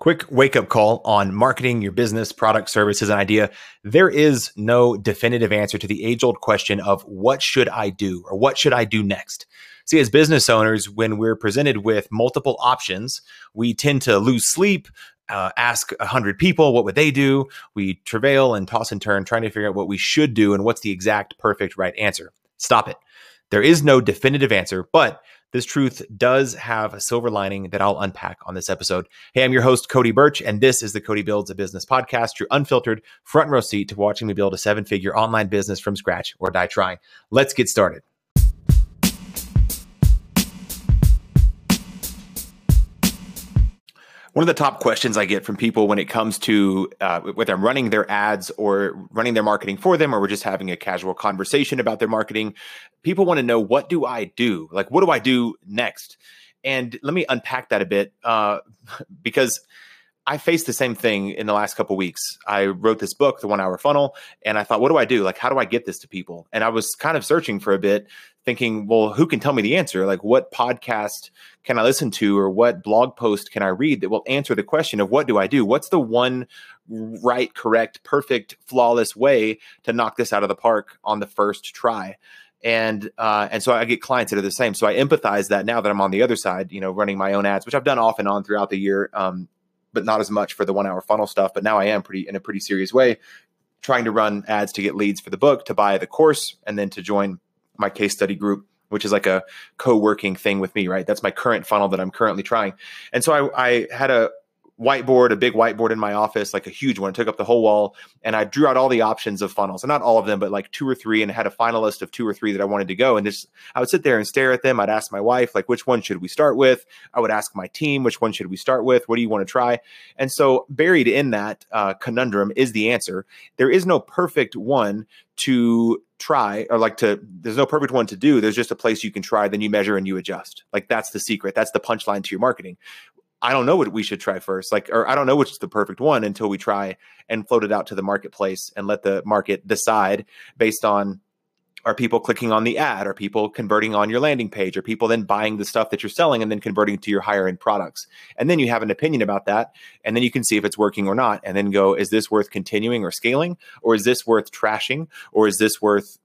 Quick wake up call on marketing your business, product, services, and idea. There is no definitive answer to the age old question of what should I do or what should I do next? See, as business owners, when we're presented with multiple options, we tend to lose sleep, uh, ask a hundred people what would they do. We travail and toss and turn, trying to figure out what we should do and what's the exact perfect right answer. Stop it. There is no definitive answer, but this truth does have a silver lining that I'll unpack on this episode. Hey, I'm your host, Cody Birch, and this is the Cody Builds a Business podcast, your unfiltered front row seat to watching me build a seven figure online business from scratch or die trying. Let's get started. One of the top questions I get from people when it comes to uh, whether I'm running their ads or running their marketing for them, or we're just having a casual conversation about their marketing, people want to know what do I do? Like, what do I do next? And let me unpack that a bit uh, because I faced the same thing in the last couple weeks. I wrote this book, The One Hour Funnel, and I thought, what do I do? Like, how do I get this to people? And I was kind of searching for a bit, thinking, well, who can tell me the answer? Like, what podcast can I listen to, or what blog post can I read that will answer the question of what do I do? What's the one right, correct, perfect, flawless way to knock this out of the park on the first try? and uh, and so I get clients that are the same. So I empathize that now that I'm on the other side, you know, running my own ads, which I've done off and on throughout the year. Um, but not as much for the one hour funnel stuff. But now I am pretty in a pretty serious way trying to run ads to get leads for the book, to buy the course, and then to join my case study group, which is like a co-working thing with me, right? That's my current funnel that I'm currently trying. And so I, I had a whiteboard, a big whiteboard in my office, like a huge one, it took up the whole wall. And I drew out all the options of funnels, and not all of them, but like two or three, and had a finalist of two or three that I wanted to go. And just I would sit there and stare at them. I'd ask my wife, like, which one should we start with? I would ask my team, which one should we start with? What do you want to try? And so buried in that uh, conundrum is the answer. There is no perfect one to try or like to there's no perfect one to do there's just a place you can try then you measure and you adjust like that's the secret that's the punchline to your marketing I don't know what we should try first. Like, or I don't know which is the perfect one until we try and float it out to the marketplace and let the market decide based on are people clicking on the ad? Are people converting on your landing page? Are people then buying the stuff that you're selling and then converting to your higher end products? And then you have an opinion about that. And then you can see if it's working or not. And then go, is this worth continuing or scaling? Or is this worth trashing? Or is this worth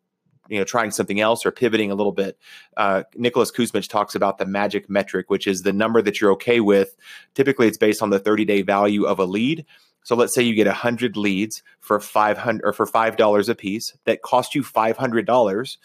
you know trying something else or pivoting a little bit. Uh, Nicholas Kusmich talks about the magic metric, which is the number that you're okay with. Typically, it's based on the 30 day value of a lead. So let's say you get 100 leads for 500 or for five dollars a piece that cost you 500 dollars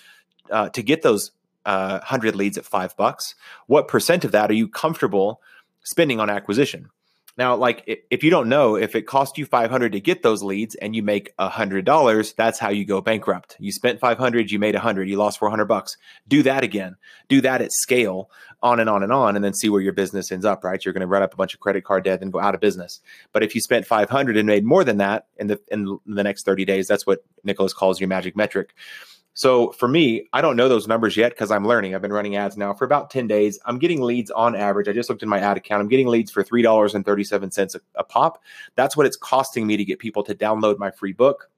uh, to get those uh, 100 leads at five bucks. What percent of that are you comfortable spending on acquisition? Now, like if you don't know if it cost you 500 to get those leads and you make $100, that's how you go bankrupt. You spent 500, you made 100, you lost 400 bucks. Do that again. Do that at scale on and on and on and then see where your business ends up, right? You're going to run up a bunch of credit card debt and go out of business. But if you spent 500 and made more than that in the in the next 30 days, that's what Nicholas calls your magic metric. So for me, I don't know those numbers yet because I'm learning. I've been running ads now for about 10 days. I'm getting leads on average. I just looked in my ad account. I'm getting leads for $3.37 a, a pop. That's what it's costing me to get people to download my free book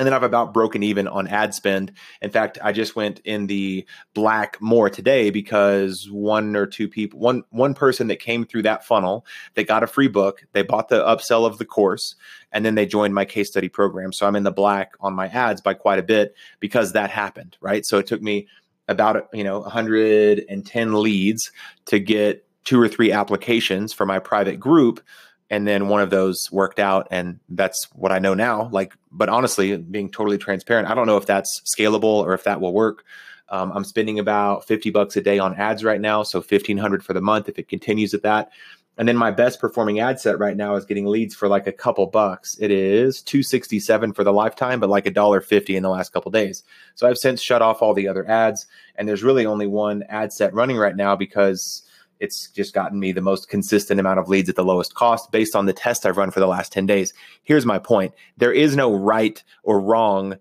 and then I've about broken even on ad spend. In fact, I just went in the black more today because one or two people, one one person that came through that funnel, they got a free book, they bought the upsell of the course, and then they joined my case study program. So I'm in the black on my ads by quite a bit because that happened, right? So it took me about you know 110 leads to get two or three applications for my private group and then one of those worked out and that's what i know now. Like but honestly being totally transparent i don't know if that's scalable or if that will work. Um, i'm spending about 50 bucks a day on ads right now so 1500 for the month if it continues at that. And then my best performing ad set right now is getting leads for like a couple bucks. It is 267 for the lifetime but like a dollar 50 in the last couple days. So i've since shut off all the other ads and there's really only one ad set running right now because it's just gotten me the most consistent amount of leads at the lowest cost based on the test I've run for the last 10 days. Here's my point there is no right or wrong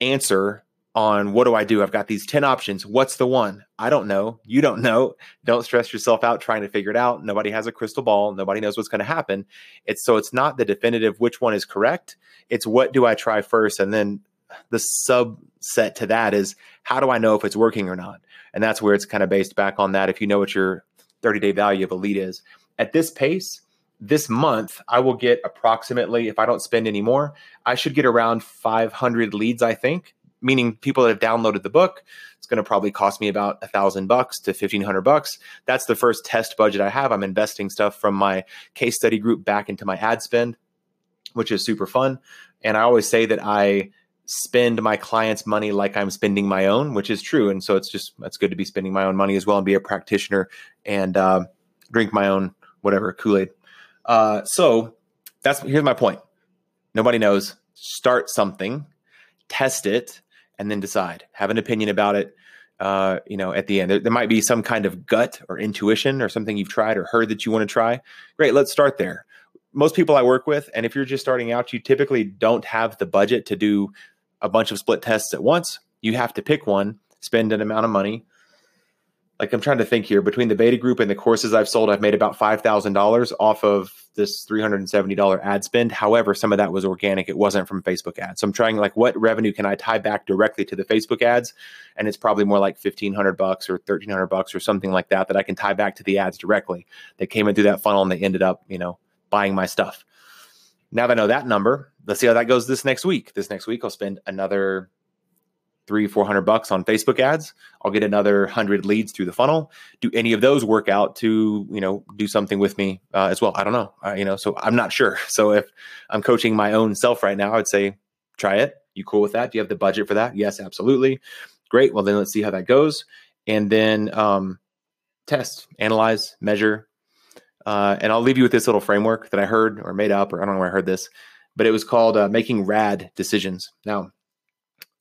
answer on what do I do? I've got these 10 options. What's the one? I don't know. You don't know. Don't stress yourself out trying to figure it out. Nobody has a crystal ball. Nobody knows what's going to happen. It's so it's not the definitive which one is correct. It's what do I try first? And then the subset to that is how do I know if it's working or not? And that's where it's kind of based back on that. If you know what your 30 day value of a lead is. At this pace, this month I will get approximately, if I don't spend any more, I should get around 500 leads, I think, meaning people that have downloaded the book. It's going to probably cost me about a thousand bucks to 1500 bucks. That's the first test budget I have. I'm investing stuff from my case study group back into my ad spend, which is super fun. And I always say that I spend my clients' money like I'm spending my own, which is true. And so it's just, that's good to be spending my own money as well and be a practitioner and uh, drink my own whatever Kool Aid. Uh, so that's here's my point. Nobody knows. Start something, test it, and then decide. Have an opinion about it. Uh, you know, at the end, there, there, might be some kind of gut or intuition or something you've tried or heard that you want to try. Great, let's start there. Most people I work with, and if you're just starting out, you typically don't have the budget to do a bunch of split tests at once. You have to pick one, spend an amount of money, like I'm trying to think here between the beta group and the courses I've sold, I've made about $5,000 off of this $370 ad spend. However, some of that was organic. It wasn't from Facebook ads. So I'm trying like what revenue can I tie back directly to the Facebook ads? And it's probably more like 1500 bucks or 1300 bucks or something like that that I can tie back to the ads directly. that came in through that funnel and they ended up, you know, buying my stuff. Now that I know that number, let's see how that goes this next week. This next week I'll spend another three, 400 bucks on Facebook ads. I'll get another hundred leads through the funnel. Do any of those work out to, you know, do something with me uh, as well? I don't know. Uh, you know, so I'm not sure. So if I'm coaching my own self right now, I'd say try it. You cool with that? Do you have the budget for that? Yes, absolutely. Great. Well, then let's see how that goes. And then um, test, analyze, measure. Uh, and I'll leave you with this little framework that I heard or made up, or I don't know where I heard this, but it was called uh, making rad decisions. Now,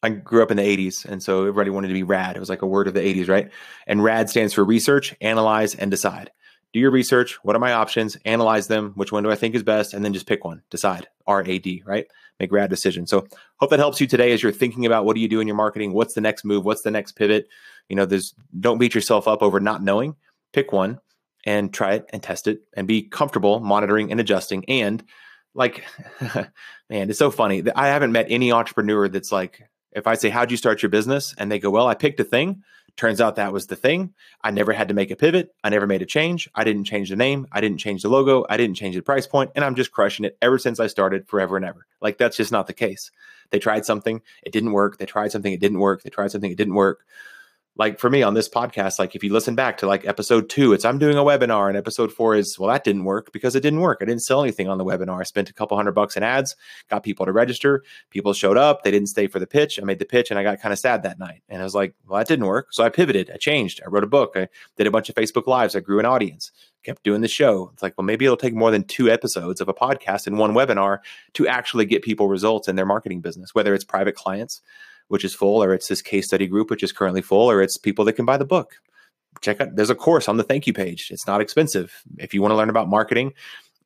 I grew up in the 80s, and so everybody wanted to be RAD. It was like a word of the 80s, right? And RAD stands for research, analyze, and decide. Do your research. What are my options? Analyze them. Which one do I think is best? And then just pick one. Decide. R A D, right? Make RAD decisions. So hope that helps you today as you're thinking about what do you do in your marketing? What's the next move? What's the next pivot? You know, there's don't beat yourself up over not knowing. Pick one and try it and test it and be comfortable monitoring and adjusting. And like, man, it's so funny. I haven't met any entrepreneur that's like, if I say, How'd you start your business? And they go, Well, I picked a thing. Turns out that was the thing. I never had to make a pivot. I never made a change. I didn't change the name. I didn't change the logo. I didn't change the price point, And I'm just crushing it ever since I started forever and ever. Like that's just not the case. They tried something, it didn't work. They tried something, it didn't work. They tried something, it didn't work like for me on this podcast, like if you listen back to like episode two, it's I'm doing a webinar, and episode four is well, that didn't work because it didn't work. I didn't sell anything on the webinar. I spent a couple hundred bucks in ads, got people to register. People showed up, they didn't stay for the pitch. I made the pitch, and I got kind of sad that night. And I was like, well, that didn't work. So I pivoted, I changed, I wrote a book, I did a bunch of Facebook lives, I grew an audience, kept doing the show. It's like, well, maybe it'll take more than two episodes of a podcast and one webinar to actually get people results in their marketing business, whether it's private clients which is full, or it's this case study group, which is currently full, or it's people that can buy the book. Check out, there's a course on the thank you page. It's not expensive. If you want to learn about marketing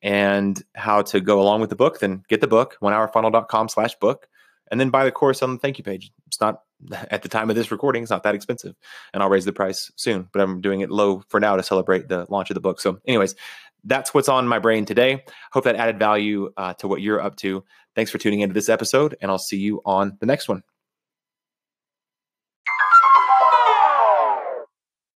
and how to go along with the book, then get the book, onehourfunnel.com slash book, and then buy the course on the thank you page. It's not at the time of this recording, it's not that expensive. And I'll raise the price soon, but I'm doing it low for now to celebrate the launch of the book. So, anyways, that's what's on my brain today. Hope that added value uh, to what you're up to. Thanks for tuning into this episode, and I'll see you on the next one.